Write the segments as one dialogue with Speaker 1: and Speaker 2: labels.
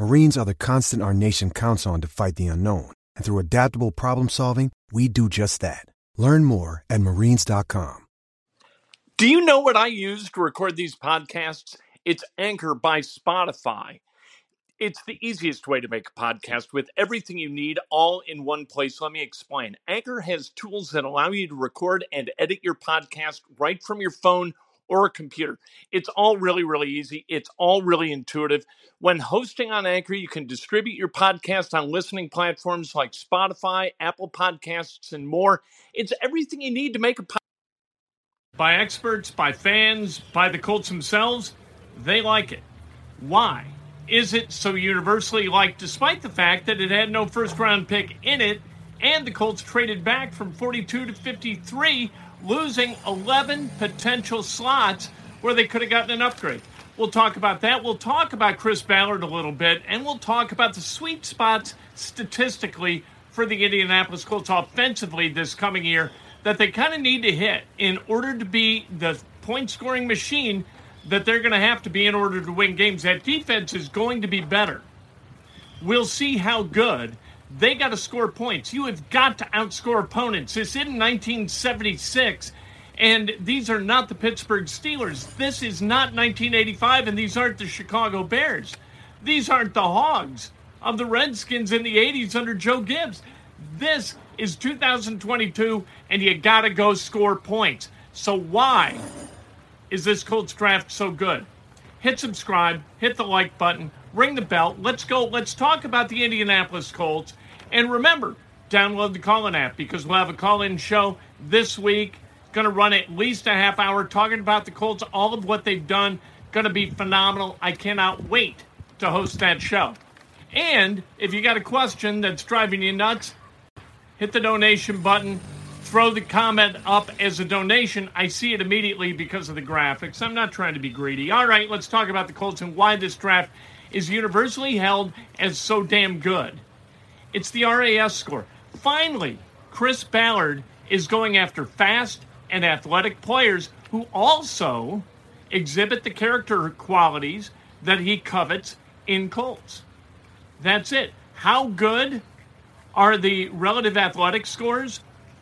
Speaker 1: Marines are the constant our nation counts on to fight the unknown. And through adaptable problem solving, we do just that. Learn more at marines.com.
Speaker 2: Do you know what I use to record these podcasts? It's Anchor by Spotify. It's the easiest way to make a podcast with everything you need all in one place. Let me explain. Anchor has tools that allow you to record and edit your podcast right from your phone or a computer. It's all really, really easy. It's all really intuitive. When hosting on Anchor, you can distribute your podcast on listening platforms like Spotify, Apple Podcasts, and more. It's everything you need to make a podcast. By experts, by fans, by the Colts themselves, they like it. Why? Is it so universally liked despite the fact that it had no first round pick in it and the Colts traded back from 42 to 53, losing 11 potential slots where they could have gotten an upgrade? We'll talk about that. We'll talk about Chris Ballard a little bit, and we'll talk about the sweet spots statistically for the Indianapolis Colts offensively this coming year that they kind of need to hit in order to be the point scoring machine that they're going to have to be in order to win games. That defense is going to be better. We'll see how good. They got to score points. You have got to outscore opponents. This in 1976, and these are not the Pittsburgh Steelers. This is not 1985, and these aren't the Chicago Bears. These aren't the Hogs of the Redskins in the 80s under Joe Gibbs. This is 2022, and you got to go score points. So, why is this Colts draft so good? Hit subscribe, hit the like button, ring the bell. Let's go. Let's talk about the Indianapolis Colts. And remember, download the call in app because we'll have a call in show this week. Going to run at least a half hour talking about the Colts, all of what they've done. Going to be phenomenal. I cannot wait to host that show. And if you got a question that's driving you nuts, hit the donation button throw the comment up as a donation, I see it immediately because of the graphics. I'm not trying to be greedy. All right, let's talk about the Colts and why this draft is universally held as so damn good. It's the RAS score. Finally, Chris Ballard is going after fast and athletic players who also exhibit the character qualities that he covets in Colts. That's it. How good are the relative athletic scores?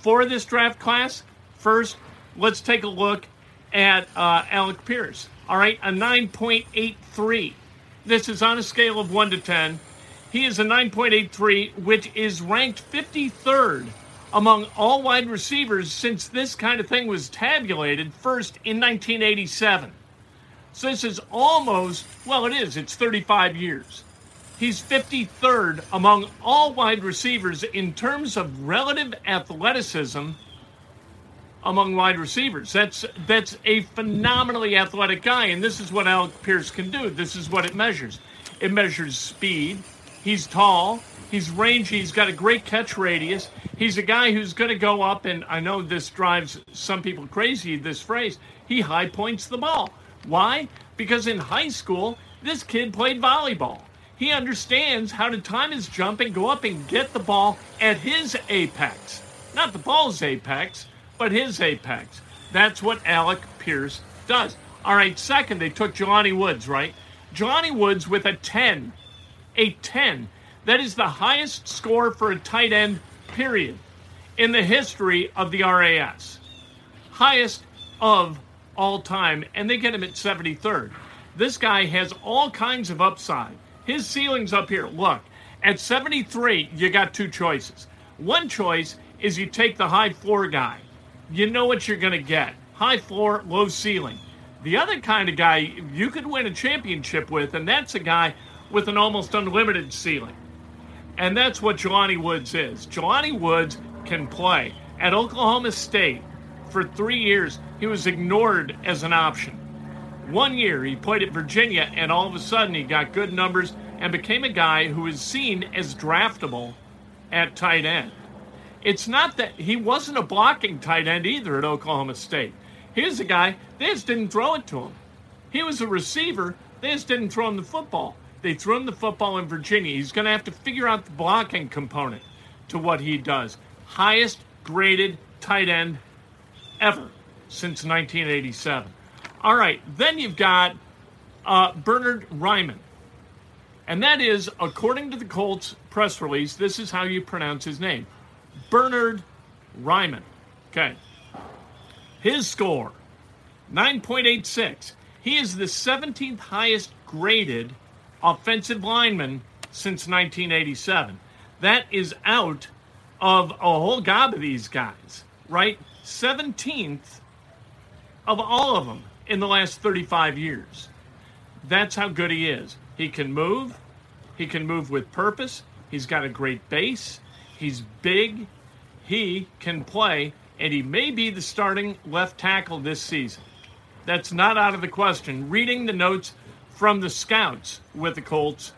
Speaker 2: for this draft class, first, let's take a look at uh, Alec Pierce. All right, a 9.83. This is on a scale of 1 to 10. He is a 9.83, which is ranked 53rd among all wide receivers since this kind of thing was tabulated first in 1987. So this is almost, well, it is, it's 35 years. He's 53rd among all wide receivers in terms of relative athleticism among wide receivers. That's that's a phenomenally athletic guy, and this is what Alec Pierce can do. This is what it measures. It measures speed. He's tall. He's rangy. He's got a great catch radius. He's a guy who's going to go up, and I know this drives some people crazy. This phrase, he high points the ball. Why? Because in high school, this kid played volleyball. He understands how to time his jump and go up and get the ball at his apex. Not the ball's apex, but his apex. That's what Alec Pierce does. All right, second, they took Jelani Woods, right? Jelani Woods with a 10. A 10. That is the highest score for a tight end, period, in the history of the RAS. Highest of all time, and they get him at 73rd. This guy has all kinds of upside. His ceiling's up here. Look, at 73, you got two choices. One choice is you take the high floor guy. You know what you're going to get high floor, low ceiling. The other kind of guy you could win a championship with, and that's a guy with an almost unlimited ceiling. And that's what Jelani Woods is. Jelani Woods can play. At Oklahoma State, for three years, he was ignored as an option. One year, he played at Virginia, and all of a sudden, he got good numbers and became a guy who is seen as draftable at tight end. It's not that he wasn't a blocking tight end either at Oklahoma State. Here's a guy, they just didn't throw it to him. He was a receiver, they just didn't throw him the football. They threw him the football in Virginia. He's going to have to figure out the blocking component to what he does. Highest graded tight end ever since 1987. All right, then you've got uh, Bernhard Raimann. And that is, according to the Colts press release, this is how you pronounce his name Bernhard Raimann. Okay. His score 9.86. He is the 17th highest graded offensive lineman since 1987. That is out of a whole gob of these guys, right? 17th of all of them in the last 35 years. That's how good he is. He can move, he can move with purpose, he's got a great base, he's big, he can play, and he may be the starting left tackle this season. That's not out of the question. Reading the notes from the scouts with the Colts,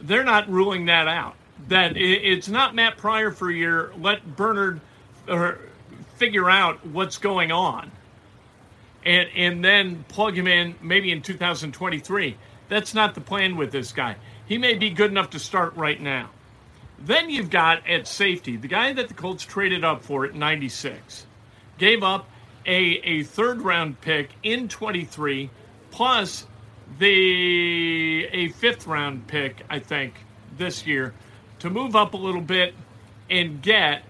Speaker 2: they're not ruling that out. That it's not Matt Pryor for a year. Let Bernhard figure out what's going on, and and then plug him in maybe in 2023. That's not the plan with this guy. He may be good enough to start right now. Then you've got at safety the guy that the Colts traded up for at 96, gave up a, a third round pick in 23 plus the a fifth round pick I think this year to move up a little bit and get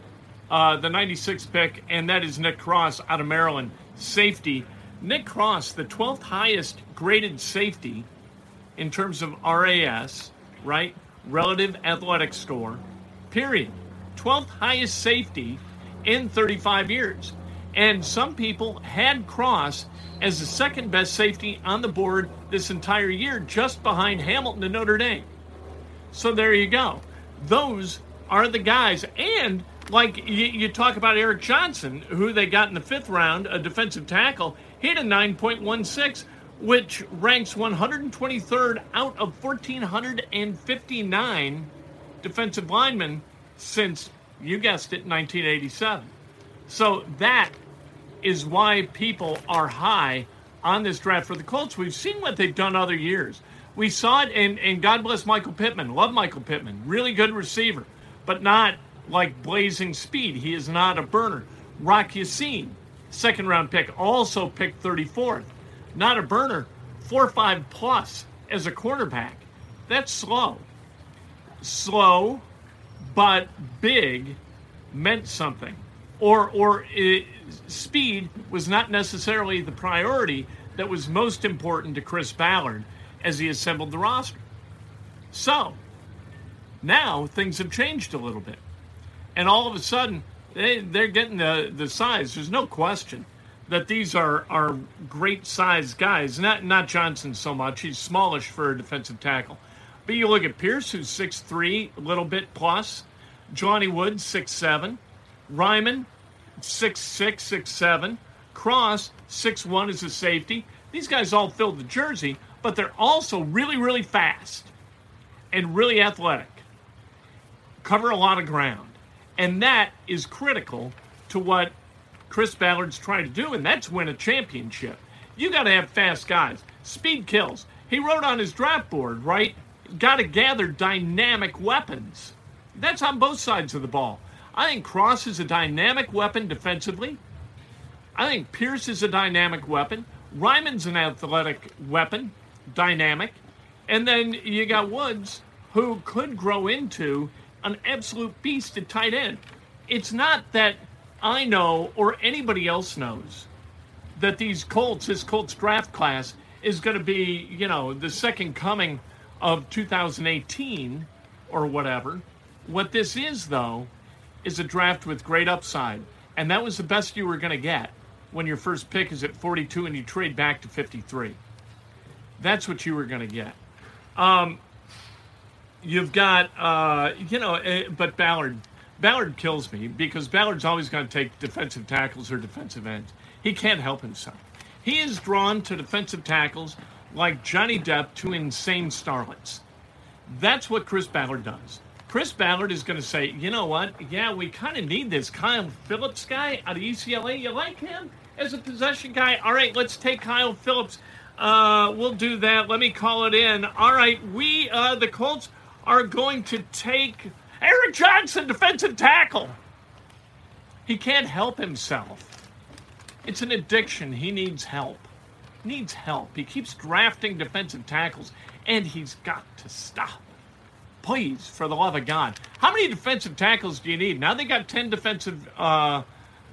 Speaker 2: uh, the 96 pick, and that is Nick Cross out of Maryland, safety. Nick Cross, the 12th highest graded safety in terms of RAS, right? Relative athletic score, period. 12th highest safety in 35 years. And some people had Cross as the second best safety on the board this entire year, just behind Hamilton and Notre Dame. So there you go. Those are the guys. And like you, you, talk about Eric Johnson, who they got in the fifth round, a defensive tackle, had a 9.16, which ranks 123rd out of 1,459 defensive linemen since, you guessed it, 1987. So that is why people are high on this draft for the Colts. We've seen what they've done other years. We saw it, and, and God bless Michael Pittman. Love Michael Pittman. Really good receiver, but not like blazing speed. He is not a burner. Rock Ya-Sin, second round pick, also picked 34th. Not a burner, 4 5 plus as a quarterback. That's slow. Slow, but big meant something. Or, or it, speed was not necessarily the priority that was most important to Chris Ballard as he assembled the roster. So, now things have changed a little bit and all of a sudden they, they're getting the, the size. There's no question that these are, are great sized guys. Not not Johnson so much. He's smallish for a defensive tackle. But you look at Pierce, who's 6'3, a little bit plus. Johnny Wood, 6'7. Raimann, 6'6, 6'7. Cross, 6'1 as a safety. These guys all filled the jersey, but they're also really, really fast and really athletic. Cover a lot of ground. And that is critical to what Chris Ballard's trying to do, and that's win a championship. You got to have fast guys. Speed kills. He wrote on his draft board, right? Got to gather dynamic weapons. That's on both sides of the ball. I think Cross is a dynamic weapon defensively. I think Pierce is a dynamic weapon. Raimann's an athletic weapon, dynamic. And then you got Woods, who could grow into an absolute beast at tight end. It's not that I know or anybody else knows that these Colts, this Colts draft class, is going to be, you know, the second coming of 2018 or whatever. What this is, though, is a draft with great upside. And that was the best you were going to get when your first pick is at 42 and you trade back to 53. That's what you were going to get. Um, you've got, uh, you know, uh, but Ballard, Ballard kills me because Ballard's always going to take defensive tackles or defensive ends. He can't help himself. He is drawn to defensive tackles like Johnny Depp to insane starlets. That's what Chris Ballard does. Chris Ballard is going to say, you know what? Yeah, we kind of need this Kyle Phillips guy out of UCLA. You like him as a possession guy? All right, let's take Kyle Phillips. Uh, we'll do that. Let me call it in. All right, we, uh, the Colts, are going to take Eric Johnson, defensive tackle. He can't help himself. It's an addiction. He needs help. Needs help. He keeps drafting defensive tackles, and he's got to stop. Please, for the love of God. How many defensive tackles do you need? Now they got 10 defensive uh,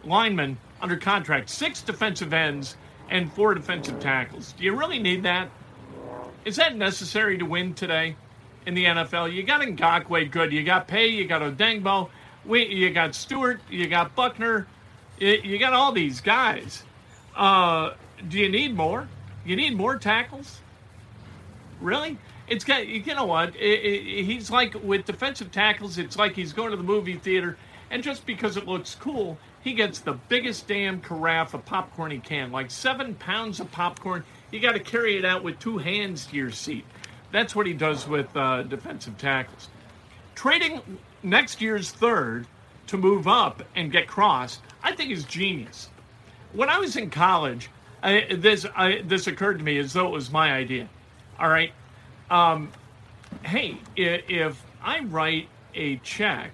Speaker 2: linemen under contract, six defensive ends, and four defensive tackles. Do you really need that? Is that necessary to win today in the NFL? You got Ngakoue good. You got Paye. You got Odeyingbo. We, you got Stewart. You got Buckner. You, you got all these guys. Uh, do you need more? You need more tackles? Really? It's got you know what? It, it, he's like with defensive tackles. It's like he's going to the movie theater, and just because it looks cool, he gets the biggest damn carafe of popcorn he can, like seven pounds of popcorn. You got to carry it out with two hands to your seat. That's what he does with uh, defensive tackles. Trading next year's third to move up and get crossed, I think is genius. When I was in college, I, this I, this occurred to me as though it was my idea. All right, um, hey, if I write a check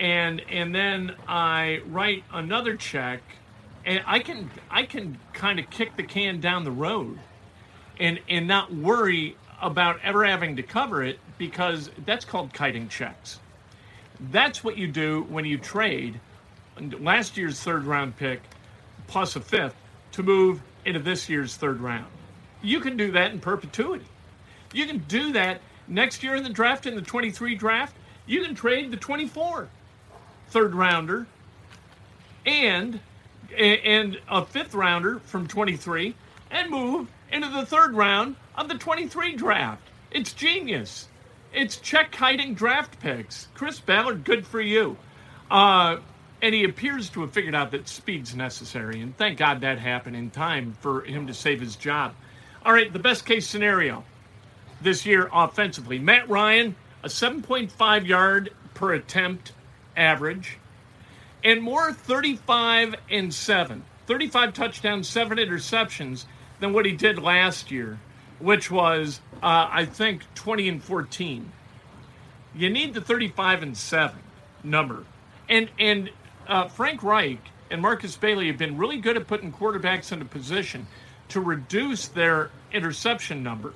Speaker 2: and and then I write another check, and I can I can kind of kick the can down the road, and and not worry about ever having to cover it because that's called kiting checks. That's what you do when you trade last year's third round pick plus a fifth to move into this year's third round. You can do that in perpetuity. You can do that next year in the draft, in the 23 draft. You can trade the 24 third rounder and and a fifth rounder from 23 and move into the third round of the 23 draft. It's genius. It's check kiting draft picks. Chris Ballard, good for you. Uh, and he appears to have figured out that speed's necessary, and thank God that happened in time for him to save his job. All right, the best case scenario this year offensively. Matt Ryan, a 7.5 yard per attempt average, and more 35 and 7. 35 touchdowns, 7 interceptions than what he did last year, which was, uh, I think, 20 and 14. You need the 35 and 7 number. And, and uh, Frank Reich and Marcus Brady have been really good at putting quarterbacks into position to reduce their interception number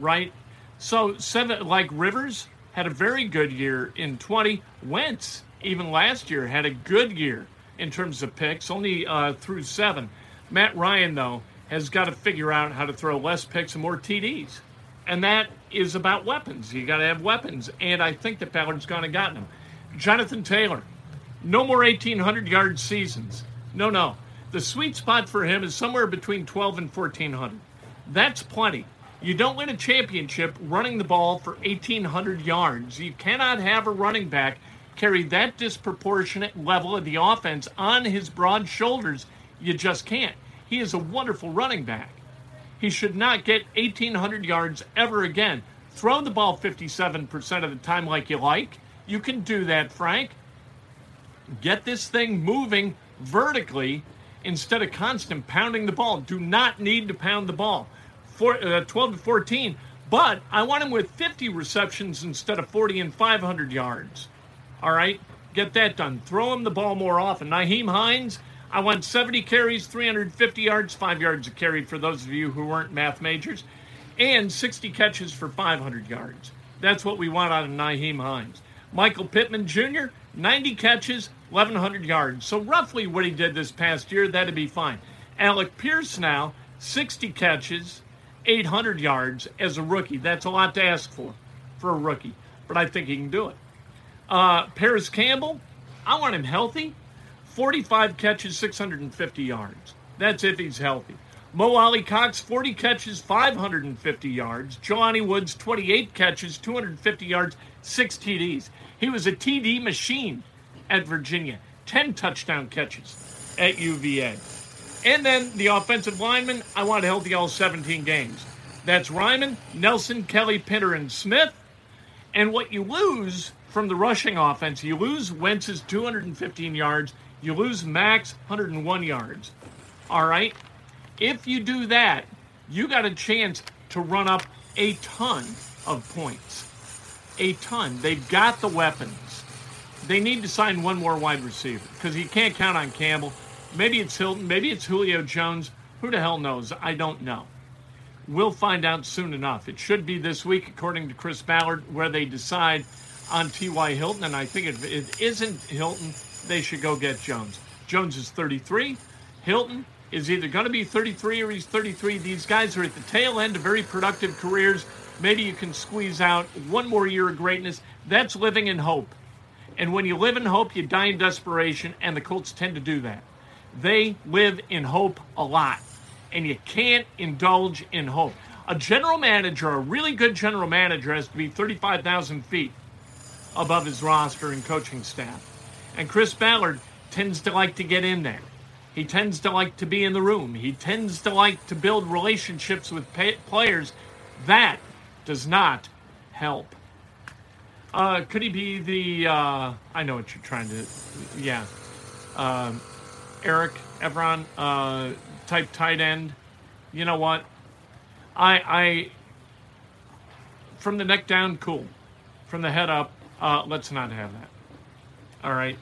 Speaker 2: right? So seven like Rivers had a very good year in 20. Wentz even last year had a good year in terms of picks, only uh, through seven. Matt Ryan though has got to figure out how to throw less picks and more TDs, and that is about weapons. You got to have weapons, and I think that Ballard's gone and gotten them. Jonathan Taylor, no more 1,800 yard seasons. No, no. The sweet spot for him is somewhere between 12 and 1,400. That's plenty. You don't win a championship running the ball for 1,800 yards. You cannot have a running back carry that disproportionate level of the offense on his broad shoulders. You just can't. He is a wonderful running back. He should not get 1,800 yards ever again. Throw the ball 57% of the time like you like. You can do that, Frank. Get this thing moving vertically instead of constant pounding the ball. Do not need to pound the ball four, uh, 12 to 14, but I want him with 50 receptions instead of 40 and 500 yards. All right, get that done. Throw him the ball more often. Nyheim Hines, I want 70 carries, 350 yards, five yards a carry for those of you who weren't math majors, and 60 catches for 500 yards. That's what we want out of Nyheim Hines. Michael Pittman Jr., 90 catches, 1,100 yards. So roughly what he did this past year, that'd be fine. Alec Pierce now, 60 catches, 800 yards as a rookie. That's a lot to ask for for a rookie, but I think he can do it. Uh, Parris Campbell, I want him healthy. 45 catches, 650 yards. That's if he's healthy. Mo Alie-Cox, 40 catches, 550 yards. Jelani Woods, 28 catches, 250 yards, six TDs. He was a TD machine at Virginia, 10 touchdown catches at UVA. And then the offensive linemen, I want healthy all 17 games. That's Raimann, Nelson, Kelly, Pinter, and Smith. And what you lose from the rushing offense, you lose Wentz's 215 yards, you lose Max 101 yards. All right? If you do that, you got a chance to run up a ton of points. A ton. They've got the weapons. They need to sign one more wide receiver because you can't count on Campbell. Maybe it's Hilton. Maybe it's Julio Jones. Who the hell knows? I don't know. We'll find out soon enough. It should be this week, according to Chris Ballard, where they decide on T.Y. Hilton. And I think if it isn't Hilton, they should go get Jones. Jones is 33. Hilton is either going to be 33 or he's 33. These guys are at the tail end of very productive careers. Maybe you can squeeze out one more year of greatness. That's living in hope. And when you live in hope, you die in desperation, and the Colts tend to do that. They live in hope a lot, and you can't indulge in hope. A general manager, a really good general manager, has to be 35,000 feet above his roster and coaching staff. And Chris Ballard tends to like to get in there. He tends to like to be in the room. He tends to like to build relationships with pay- players. That does not help. Uh, could he be the? Uh, I know what you're trying to. Yeah, uh, Eric Evron uh, type tight end. You know what? I I from the neck down, cool. From the head up, uh, let's not have that. All right.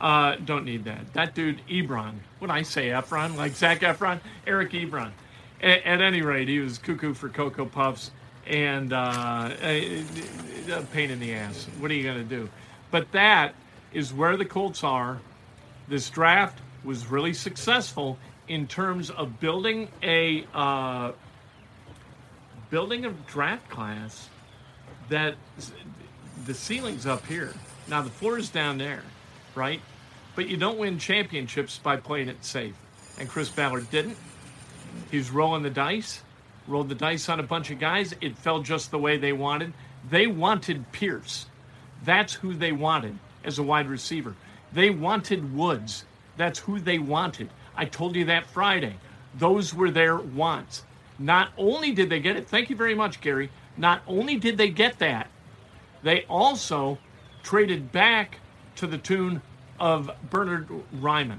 Speaker 2: Uh, don't need that. That dude, Ebron. What I say, Efron? Like Zac Efron? Eric Ebron. A- at any rate, he was cuckoo for Cocoa Puffs and uh, a, a pain in the ass. What are you going to do? But that is where the Colts are. This draft was really successful in terms of building a uh, building a draft class that the ceiling's up here. Now the floor is down there, right? But you don't win championships by playing it safe. And Chris Ballard didn't. He's rolling the dice, rolled the dice on a bunch of guys. It fell just the way they wanted. They wanted Pierce. That's who they wanted as a wide receiver. They wanted Woods. That's who they wanted. I told you that Friday. Those were their wants. Not only did they get it, thank you very much, Gary. Not only did they get that, they also traded back to the tune of Bernhard Raimann.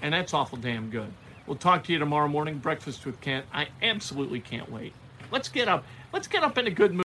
Speaker 2: And that's awful damn good. We'll talk to you tomorrow morning, breakfast with Kent. I absolutely can't wait. Let's get up. Let's get up in a good mood.